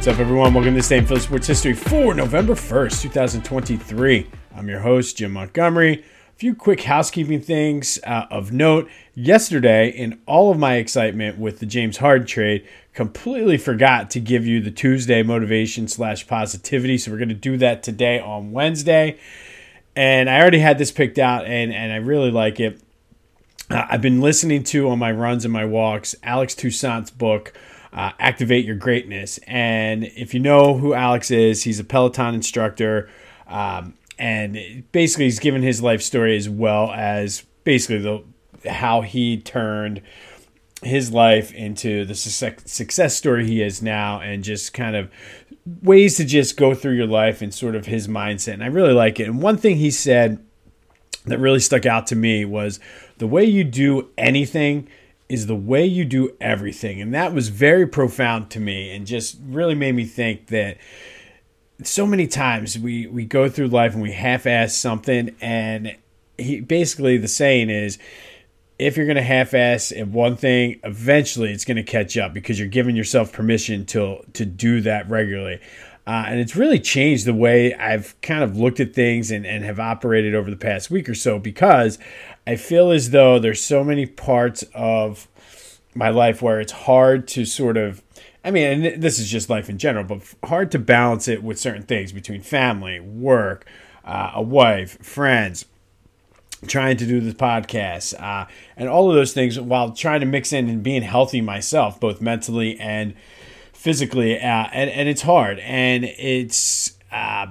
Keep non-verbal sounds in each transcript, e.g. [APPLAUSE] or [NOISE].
What's up, everyone? Welcome to Stay Philly Sports History for November 1st, 2023. I'm your host, Jim Montgomery. A few quick housekeeping things uh, of note. Yesterday, in all of my excitement with the James Harden trade, completely forgot to give you the Tuesday motivation slash positivity. So we're going to do that today on Wednesday. And I already had this picked out, and, and I really like it. Uh, I've been listening to on my runs and my walks Alex Toussaint's book uh, Activate Your Greatness. And if you know who Alex is, he's a Peloton instructor. Um, and basically, he's given his life story as well as basically the how he turned his life into the success story he is now and just kind of ways to just go through your life and sort of his mindset. And I really like it. And one thing he said that really stuck out to me was the way you do anything is the way you do everything. And that was very profound to me and just really made me think that so many times we, we go through life and we half ass something. And he basically the saying is, if you're going to half-ass in one thing, eventually it's going to catch up because you're giving yourself permission to to do that regularly. Uh, and it's really changed the way I've kind of looked at things and, and have operated over the past week or so because I feel as though there's so many parts of my life where it's hard to sort of I mean, and this is just life in general, but hard to balance it with certain things between family, work, uh, a wife, friends, trying to do the podcast, uh, and all of those things while trying to mix in and being healthy myself, both mentally and physically. Uh, and, and it's hard. And it's. Uh,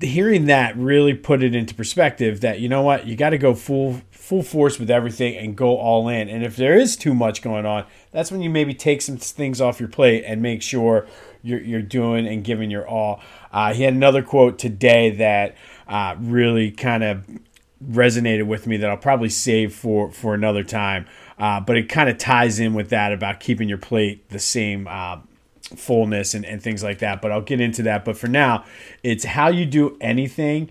hearing that really put it into perspective that you know what you got to go full full force with everything and go all in and if there is too much going on that's when you maybe take some things off your plate and make sure you're, you're doing and giving your all uh, he had another quote today that uh, really kind of resonated with me that i'll probably save for for another time uh, but it kind of ties in with that about keeping your plate the same uh, fullness and, and things like that. But I'll get into that. But for now, it's how you do anything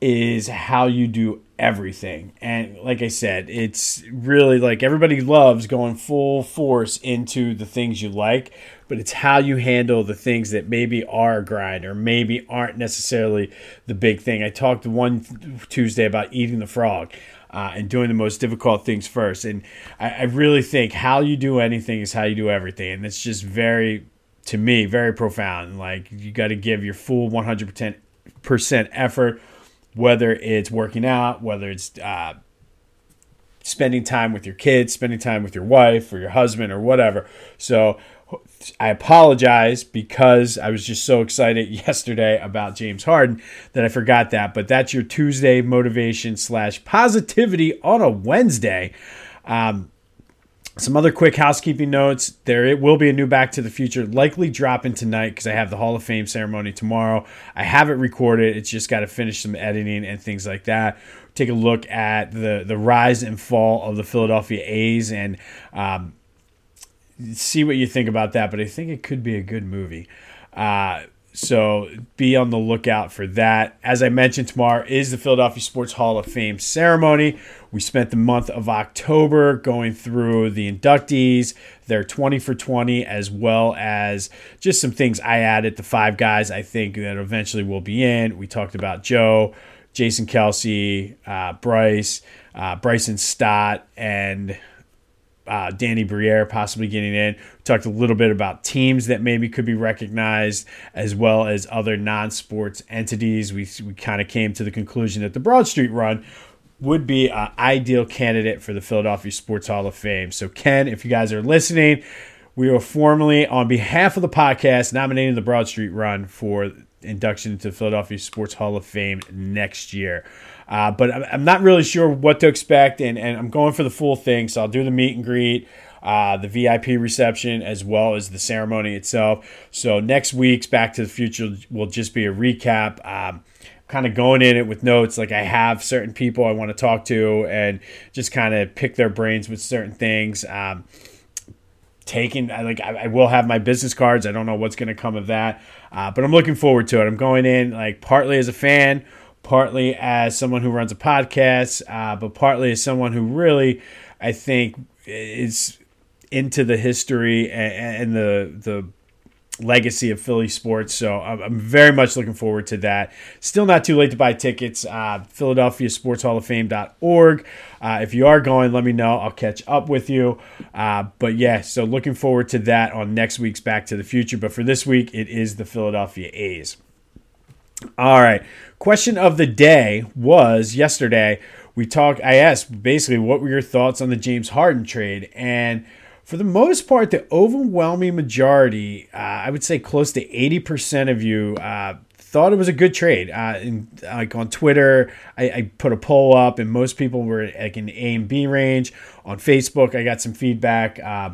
is how you do everything. And like I said, it's really like everybody loves going full force into the things you like, but it's how you handle the things that maybe are a grind or maybe aren't necessarily the big thing. I talked one Tuesday about eating the frog. Uh, and doing the most difficult things first. And I, I really think how you do anything is how you do everything. And it's just very to me very profound. Like you got to give your full 100% effort, whether it's working out, whether it's uh, spending time with your kids, spending time with your wife or your husband or whatever. So I apologize because I was just so excited [LAUGHS] yesterday about James Harden that I forgot that. But that's your Tuesday motivation slash positivity on a Wednesday. Um, some other quick housekeeping notes. There it will be a new Back to the Future, likely dropping tonight because I have the Hall of Fame ceremony tomorrow. I have it recorded. It's just got to finish some editing and things like that. Take a look at the the rise and fall of the Philadelphia A's and um, see what you think about that. But I think it could be a good movie. Uh, so be on the lookout for that. As I mentioned, tomorrow is the Philadelphia Sports Hall of Fame ceremony. We spent the month of October going through the inductees, their 20 for 20, as well as just some things I added. The five guys I think that eventually will be in. We talked about Joe, Jason Kelce, uh, Bryce, uh, Bryson Stott, and uh, Danny Briere possibly getting in. We talked a little bit about teams that maybe could be recognized, as well as other non-sports entities. We we kind of came to the conclusion that the Broad Street Run would be an ideal candidate for the Philadelphia Sports Hall of Fame. So, Ken, if you guys are listening, we are formally, on behalf of the podcast, nominating the Broad Street Run for induction into Philadelphia Sports Hall of Fame next year. Uh, but I'm not really sure what to expect, and, and I'm going for the full thing. So I'll do the meet and greet, uh, the VIP reception, as well as the ceremony itself. So next week's Back to the Future will just be a recap. Um, kind of going in it with notes like i have certain people i want to talk to and just kind of pick their brains with certain things um, taking like I, will have my business cards i don't know what's going to come of that uh, but i'm looking forward to it i'm going in like partly as a fan partly as someone who runs a podcast, uh, but partly as someone who really, I think, is into the history and, and the the legacy of Philly sports. So I'm, very much looking forward to that. Still not too late to buy tickets. Uh, Philadelphia Sports Hall of Fame.org. Uh, if you are going, let me know. I'll catch up with you. Uh, but yeah, so looking forward to that on next week's Back to the Future. But for this week, it is the Philadelphia A's. All right. Question of the day was yesterday. We talked. I asked basically what were your thoughts on the James Harden trade, and for the most part, the overwhelming majority, uh, I would say close to 80% of you, uh, thought it was a good trade. Uh, like on Twitter, I, I, put a poll up, and most people were like in A and B range. On Facebook, I got some feedback. Uh,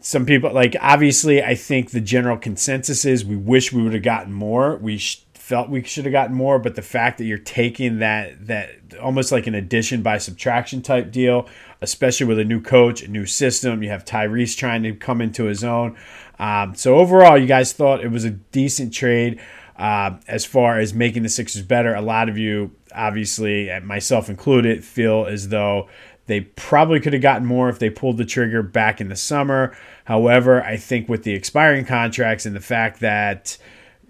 some people, like obviously, I think the general consensus is we wish we would have gotten more. We sh- felt we should have gotten more, but the fact that you're taking that that almost like an addition by subtraction type deal, especially with a new coach, a new system, you have Tyrese trying to come into his own. Um, so overall, you guys thought it was a decent trade uh, as far as making the Sixers better. A lot of you, obviously, myself included, feel as though they probably could have gotten more if they pulled the trigger back in the summer. However, I think with the expiring contracts and the fact that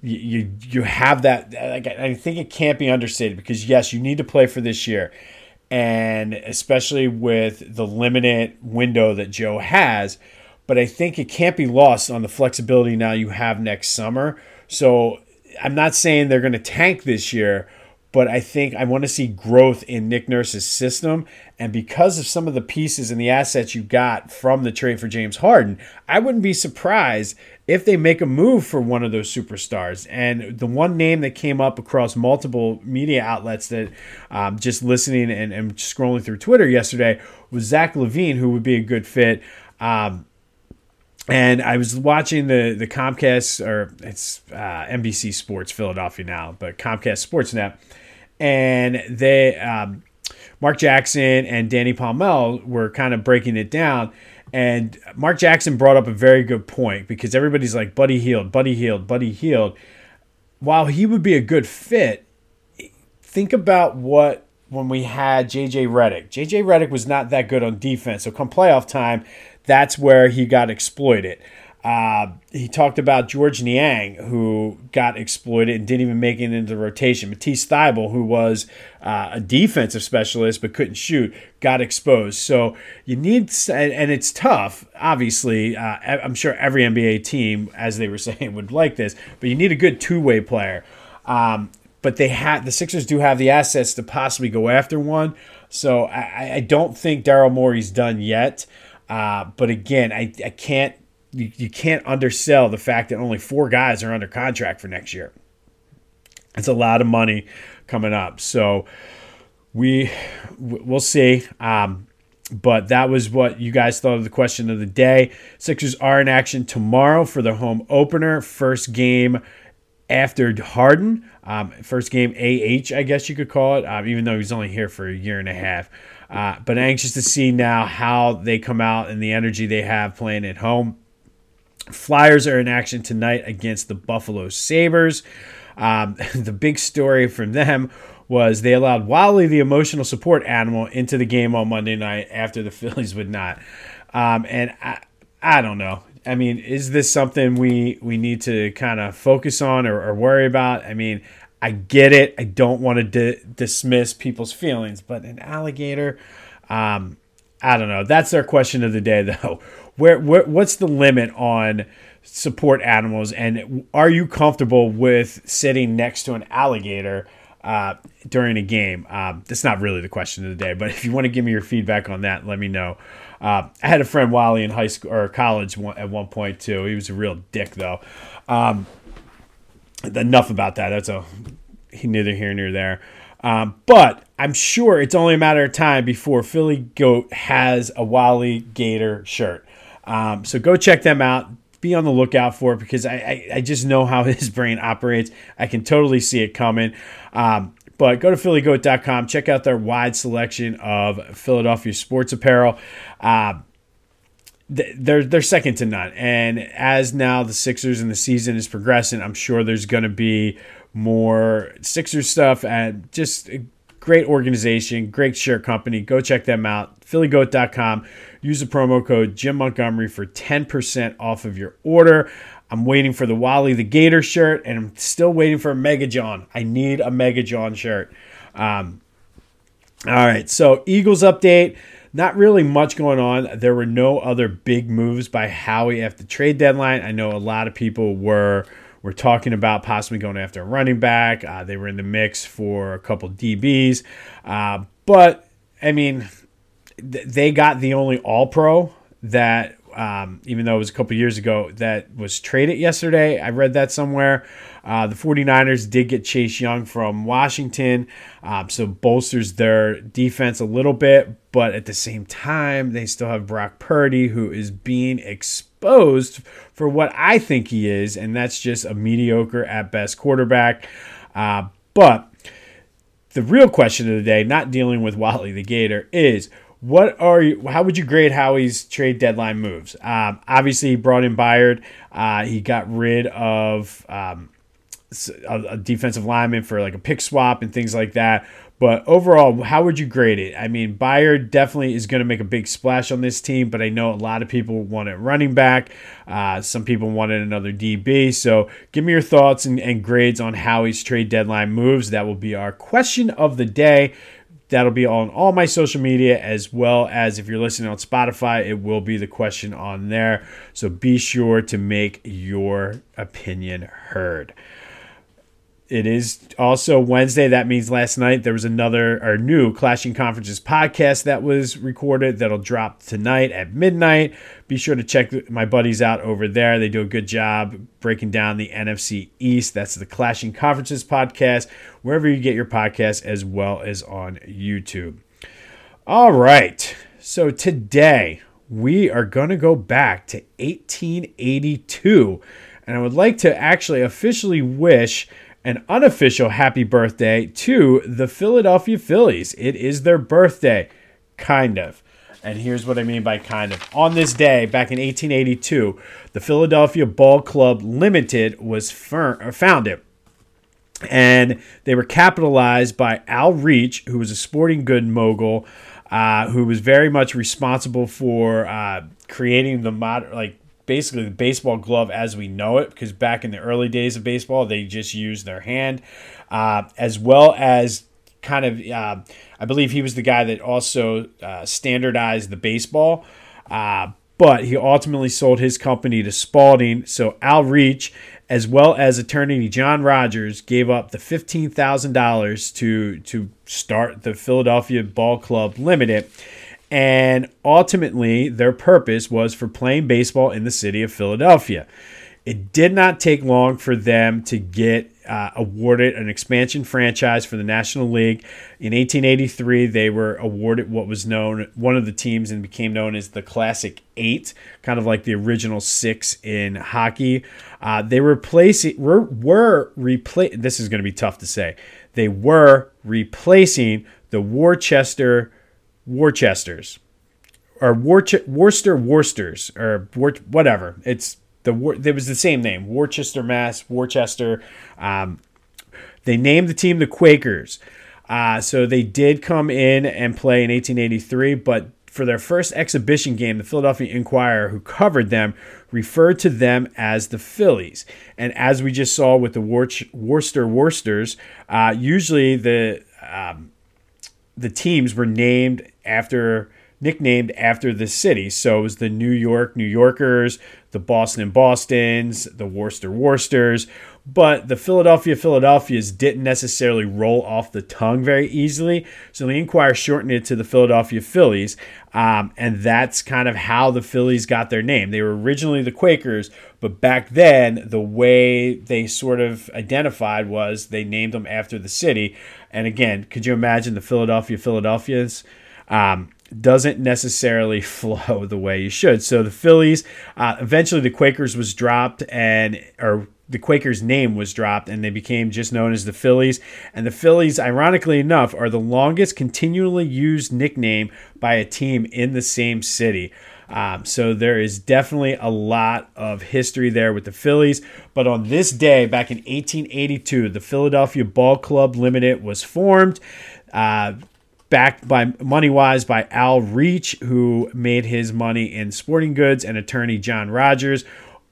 you you have that I think it can't be understated because yes, you need to play for this year. And especially with the limited window that Joe has, but I think it can't be lost on the flexibility now you have next summer. So I'm not saying they're going to tank this year, but I think I want to see growth in Nick Nurse's system. And because of some of the pieces and the assets you got from the trade for James Harden, I wouldn't be surprised if they make a move for one of those superstars. And the one name that came up across multiple media outlets that um, just listening and, and, scrolling through Twitter yesterday was Zach LaVine, who would be a good fit. Um, and I was watching the the Comcast or it's uh, NBC Sports Philadelphia now, but Comcast Sportsnet, and they um, Mark Jackson and Danny Pommells were kind of breaking it down. And Mark Jackson brought up a very good point because everybody's like Buddy Hield, Buddy Hield, Buddy Hield. While he would be a good fit, think about what when we had JJ Redick. JJ Redick was not that good on defense. So come playoff time, that's where he got exploited. Uh, he talked about Georges Niang, who got exploited and didn't even make it into the rotation. Matisse Thybulle, who was uh, a defensive specialist but couldn't shoot, got exposed. So you need, and it's tough, obviously. Uh, I'm sure every NBA team, as they were [LAUGHS] saying, would like this, but you need a good two way player. Um, but they had the Sixers do have the assets to possibly go after one. So I, I don't think Daryl Morey's done yet. Uh, but again, I, I can't you, you can't undersell the fact that only four guys are under contract for next year. It's a lot of money coming up. So we we'll see. Um, but that was what you guys thought of the question of the day. Sixers are in action tomorrow for the home opener, first game after Harden, um, first game AH, I guess you could call it, um, even though he's only here for a year and a half. Uh, but anxious to see now how they come out and the energy they have playing at home. Flyers are in action tonight against the Buffalo Sabres. Um, [LAUGHS] the big story from them was they allowed Wally, the emotional support animal, into the game on Monday night after the [LAUGHS] Phillies would not. Um, and I, I don't know. I mean, is this something we we need to kind of focus on or, or, worry about? I mean, I get it. I don't want to di- dismiss people's feelings, but an alligator, um, I don't know. That's our question of the day, [LAUGHS] though. Where, where what's the limit on support animals, and are you comfortable with sitting next to an alligator uh, during a game? Um, that's not really the question of the day, but if you want to give me your feedback on that, let me know. Uh, I had a friend Wally in high school or college at one point too. He was a real dick though. Um, enough about that. That's a neither here nor there. Um, but I'm sure it's only a matter of time before Philly Goat has a Wally Gator shirt. Um, so go check them out. Be on the lookout for it because I, I, I, just know how [LAUGHS] his brain operates. I can totally see it coming. Um, but go to phillygoat.com, check out their wide selection of Philadelphia sports apparel. Uh, they're they're second to none. And as now the Sixers and the season is progressing, I'm sure there's going to be more Sixers stuff and just great organization, great shirt company. Go check them out. PhillyGoat.com. Use the promo code Jim Montgomery for 10% off of your order. I'm waiting for the Wally the Gator shirt, and I'm still waiting for a Mega John. I need a Mega John shirt. Um, all right, so Eagles update. Not really much going on. There were no other big moves by Howie after trade deadline. I know a lot of people were were talking about possibly going after a running back. Uh, they were in the mix for a couple DBs, uh, but I mean, th- they got the only All Pro that um, even though it was a couple years ago, that was traded yesterday. I read that somewhere. Uh, the 49ers did get Chase Young from Washington, um, so bolsters their defense a little bit, but at the same time, they still have Brock Purdy, who is being exposed for what I think he is, and that's just a mediocre at best quarterback. Uh, but the real question of the day, not dealing with Wally the Gator, is what are you? How would you grade Howie's trade deadline moves? Um, obviously, he brought in Byard. Uh, he got rid of um, a, a, defensive lineman for like a pick swap and things like that. But overall, how would you grade it? I mean, Byard definitely is going to make a big splash on this team, but I know a lot of people wanted running back. Uh, some people wanted another DB. So give me your thoughts and, and grades on Howie's trade deadline moves. That will be our question of the day. That'll be on all my social media as well as if you're listening on Spotify, it will be the question on there. So be sure to make your opinion heard. It is also Wednesday. That means last night there was another or new Clashing Conferences podcast that was recorded that'll drop tonight at midnight. Be sure to check my buddies out over there. They do a good job breaking down the NFC East. That's the Clashing Conferences podcast, wherever you get your podcasts, as well as on YouTube. All right. So today we are going to go back to 1882. And I would like to actually officially wish an unofficial happy birthday to the Philadelphia Phillies. It is their birthday, kind of. And here's what I mean by kind of. On this day, back in 1882, the Philadelphia Ball Club Limited was fir- founded. And they were capitalized by Al Reach, who was a sporting good mogul, uh, who was very much responsible for uh, creating the modern, like basically the baseball glove as we know it, because back in the early days of baseball, they just used their hand, uh, as well as kind of, uh, I believe he was the guy that also uh, standardized the baseball. Uh, but he ultimately sold his company to Spalding. So Al Reach, as well as attorney John Rogers, gave up the fifteen thousand dollars to to start the Philadelphia Ball Club Limited and ultimately, their purpose was for playing baseball in the city of Philadelphia. It did not take long for them to get uh, awarded an expansion franchise for the National League. In 1883, they were awarded what was known, one of the teams, and became known as the Classic Eight, kind of like the original six in hockey. Uh, they replacing, were, were repla- This is going to be tough to say. They were replacing the Worcester Worcesters or Worcester Worcester Worcesters or whatever. It's the there was the same name, Worcester, Mass, Worcester. Um, they named the team the Quakers. Uh, so they did come in and play in 1883, but for their first exhibition game, the Philadelphia Inquirer, who covered them, referred to them as the Phillies. And as we just saw with the Worcester Worcesters, uh, usually the um, the teams were named after nicknamed after the city. So it was the New York New Yorkers, the Boston and Bostons, the Worcester Worcesters. But the Philadelphia Philadelphias didn't necessarily roll off the tongue very easily. So the Inquirer shortened it to the Philadelphia Phillies. Um, and that's kind of how the Phillies got their name. They were originally the Quakers, but back then, the way they sort of identified was they named them after the city. And again, could you imagine the Philadelphia Philadelphians? Um, doesn't necessarily [LAUGHS] flow the way you should. So the Phillies, uh, eventually the Quakers was dropped and or the Quakers name was dropped and they became just known as the Phillies. And the Phillies, ironically enough, are the longest continually used nickname by a team in the same city. Um, so there is definitely a lot of history there with the Phillies. But on this day, back in 1882, the Philadelphia Ball Club Limited was formed. Uh, backed by money wise by Al Reach, who made his money in sporting goods, and attorney John Rogers.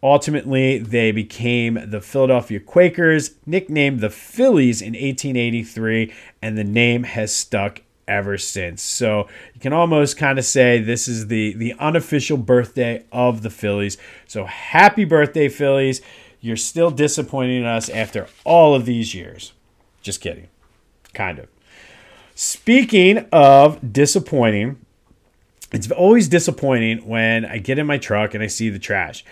Ultimately, they became the Philadelphia Quakers, nicknamed the Phillies in 1883, and the name has stuck ever since. So you can almost kind of say this is the the unofficial birthday of the Phillies. So happy birthday, Phillies! You're still disappointing us after all of these years. Just kidding, kind of. Speaking of disappointing, it's always disappointing when I get in my truck and I see the trash.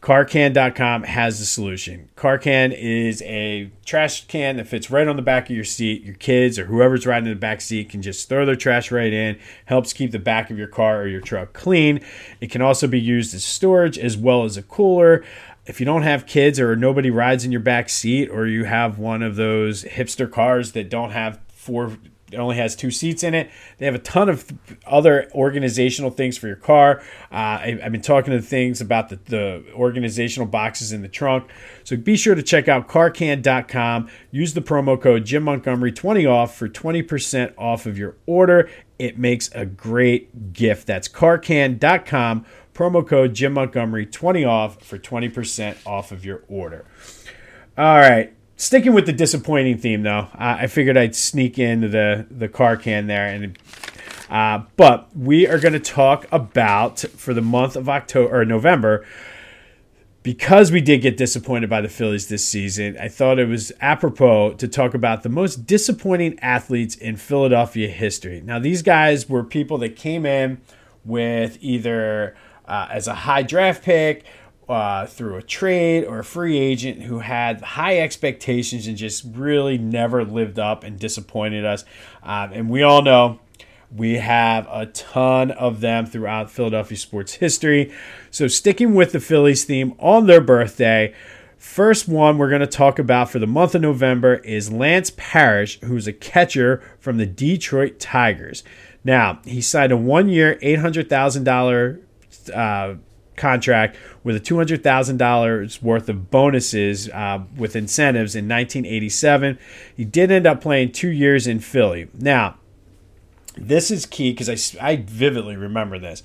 Carcan.com has the solution. Carcan is a trash can that fits right on the back of your seat. Your kids or whoever's riding in the back seat can just throw their trash right in, helps keep the back of your car or your truck clean. It can also be used as storage as well as a cooler. If you don't have kids or nobody rides in your back seat, or you have one of those hipster cars that don't have four it only has two seats in it. They have a ton of other organizational things for your car. Uh, I, have been talking to things about the, the organizational boxes in the trunk. So be sure to check out carcan.com. Use the promo code Jim Montgomery 20 off for 20% off of your order. It makes a great gift. That's carcan.com. Promo code Jim Montgomery 20 off for 20% off of your order. All right sticking with the disappointing theme though, uh, I figured I'd sneak into the the car can there and. Uh, but we are going to talk about for the month of October or November because we did get disappointed by the Phillies this season. I thought it was apropos to talk about the most disappointing athletes in Philadelphia history. Now, these guys were people that came in with either uh, as a high draft pick uh, through a trade or a free agent who had high expectations and just really never lived up and disappointed us. Um, and we all know we have a ton of them throughout Philadelphia sports history. So, sticking with the Phillies theme on their birthday, first one we're going to talk about for the month of November is Lance Parrish, who's a catcher from the Detroit Tigers. Now, he signed a one year, $800,000 uh, contract with a $200,000 worth of bonuses uh, with incentives in 1987. He did end up playing two years in Philly. Now, this is key because I, I vividly remember this.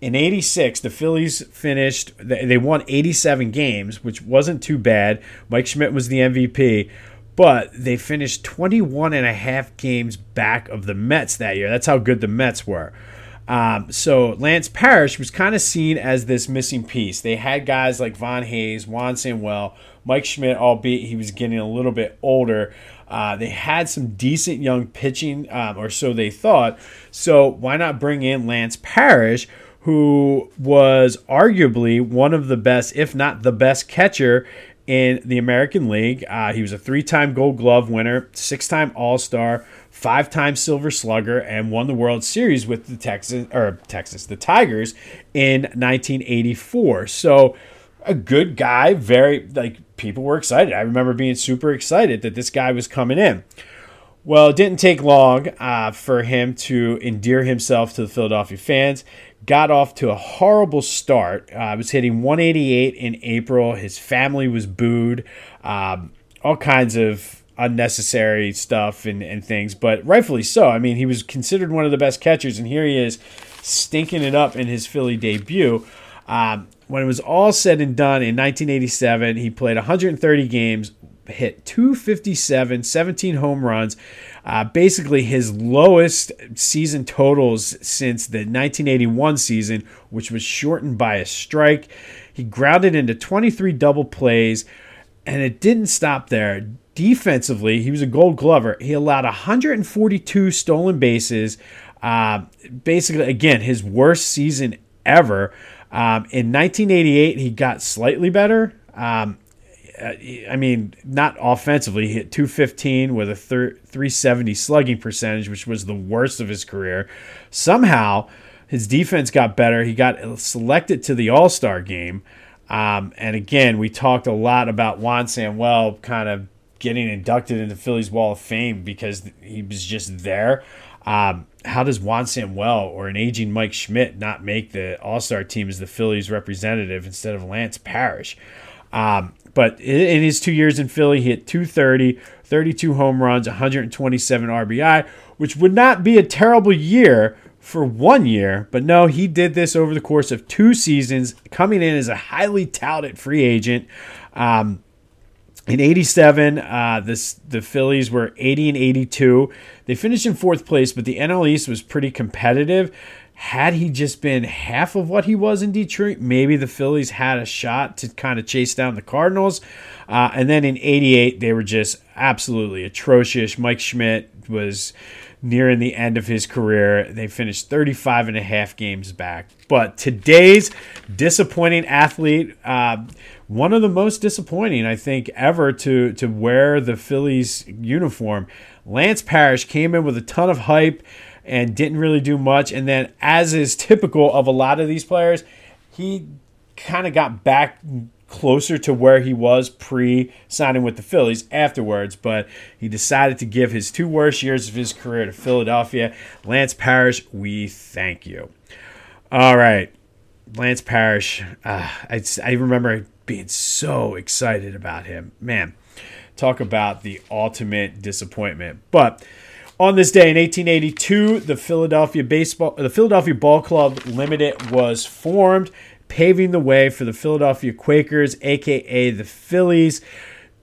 In 86, the Phillies finished, they won 87 games, which wasn't too bad. Mike Schmidt was the MVP, but they finished 21 and a half games back of the Mets that year. That's how good the Mets were. Um, so Lance Parrish was kind of seen as this missing piece. They had guys like Von Hayes, Juan Samuel, Mike Schmidt, albeit he was getting a little bit older. Uh, they had some decent young pitching, um, or so they thought. So why not bring in Lance Parrish, who was arguably one of the best, if not the best catcher in the American League? Uh, he was a three time Gold Glove winner, six time All Star five time Silver Slugger, and won the World Series with the Texas or Texas, the Tigers in 1984. So a good guy, very like people were excited. I remember being super excited that this guy was coming in. Well, it didn't take long uh, for him to endear himself to the Philadelphia fans. Got off to a horrible start. Uh, was hitting 188 in April. His family was booed. Um, all kinds of unnecessary stuff and, and things, but rightfully so. I mean, he was considered one of the best catchers, and here he is stinking it up in his Philly debut. Um, when it was all said and done in 1987, he played 130 games, hit 257, 17 home runs. Uh, basically, his lowest season totals since the 1981 season, which was shortened by a strike. He grounded into 23 double plays, and it didn't stop there defensively, he was a gold glover. He allowed 142 stolen bases. Uh, basically, again, his worst season ever. Um, in 1988, he got slightly better. Um, I mean, not offensively. He hit 215 with a 370 slugging percentage, which was the worst of his career. Somehow, his defense got better. He got selected to the All Star game. Um, and again, we talked a lot about Juan Samuel kind of getting inducted into Phillies Wall of Fame because he was just there. Um, how does Juan Samuel or an aging Mike Schmidt not make the All Star team as the Phillies representative instead of Lance Parrish? Um, but in his two years in Philly, he hit 230, 32 home runs, 127 RBI, which would not be a terrible year for one year, but no, he did this over the course of two seasons, coming in as a highly touted free agent. Um, in 87, uh, this, the Phillies were 80 and 82. They finished in fourth place, but the NL East was pretty competitive. Had he just been half of what he was in Detroit, maybe the Phillies had a shot to kind of chase down the Cardinals. Uh, and then in 88, they were just absolutely atrocious. Mike Schmidt was nearing the end of his career. They finished 35 and a half games back. But today's disappointing athlete, uh, one of the most disappointing, I think, ever to, to wear the Phillies uniform. Lance Parrish came in with a ton of hype and didn't really do much. And then, as is typical of a lot of these players, he kind of got back closer to where he was pre signing with the Phillies afterwards, but he decided to give his two worst years of his career to Philadelphia. Lance Parrish, we thank you. All right. Lance Parrish, uh, I, I remember being so excited about him. Man, talk about the ultimate disappointment. But on this day in 1882, the Philadelphia baseball, the Philadelphia Ball Club Limited was formed paving the way for the Philadelphia Quakers, aka the Phillies,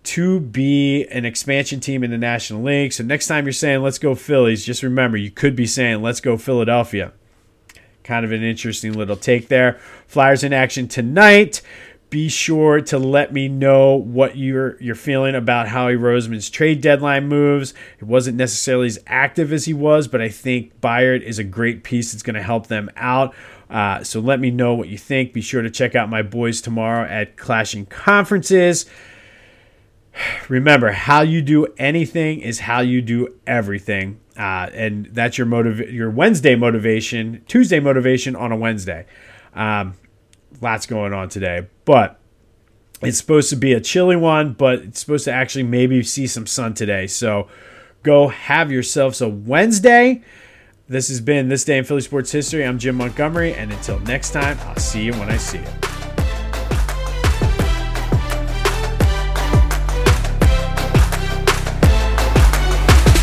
to be an expansion team in the National League. So next time you're saying let's go Phillies, just remember you could be saying let's go Philadelphia. Kind of an interesting little take there. Flyers in action tonight. Be sure to let me know what you're you're feeling about Howie Roseman's trade deadline moves. It wasn't necessarily as active as he was, but I think Byard is a great piece that's going to help them out. Uh, so let me know what you think. Be sure to check out my boys tomorrow at Clashing Conferences. Remember, how you do anything is how you do everything, uh, and that's your motiv- your Wednesday motivation, Tuesday motivation on a Wednesday. Um, lots going on today, but it's supposed to be a chilly one, but it's supposed to actually maybe see some sun today. So go have yourselves a Wednesday. This has been This Day in Philly Sports History. I'm Jim Montgomery, and until next time, I'll see you when I see you.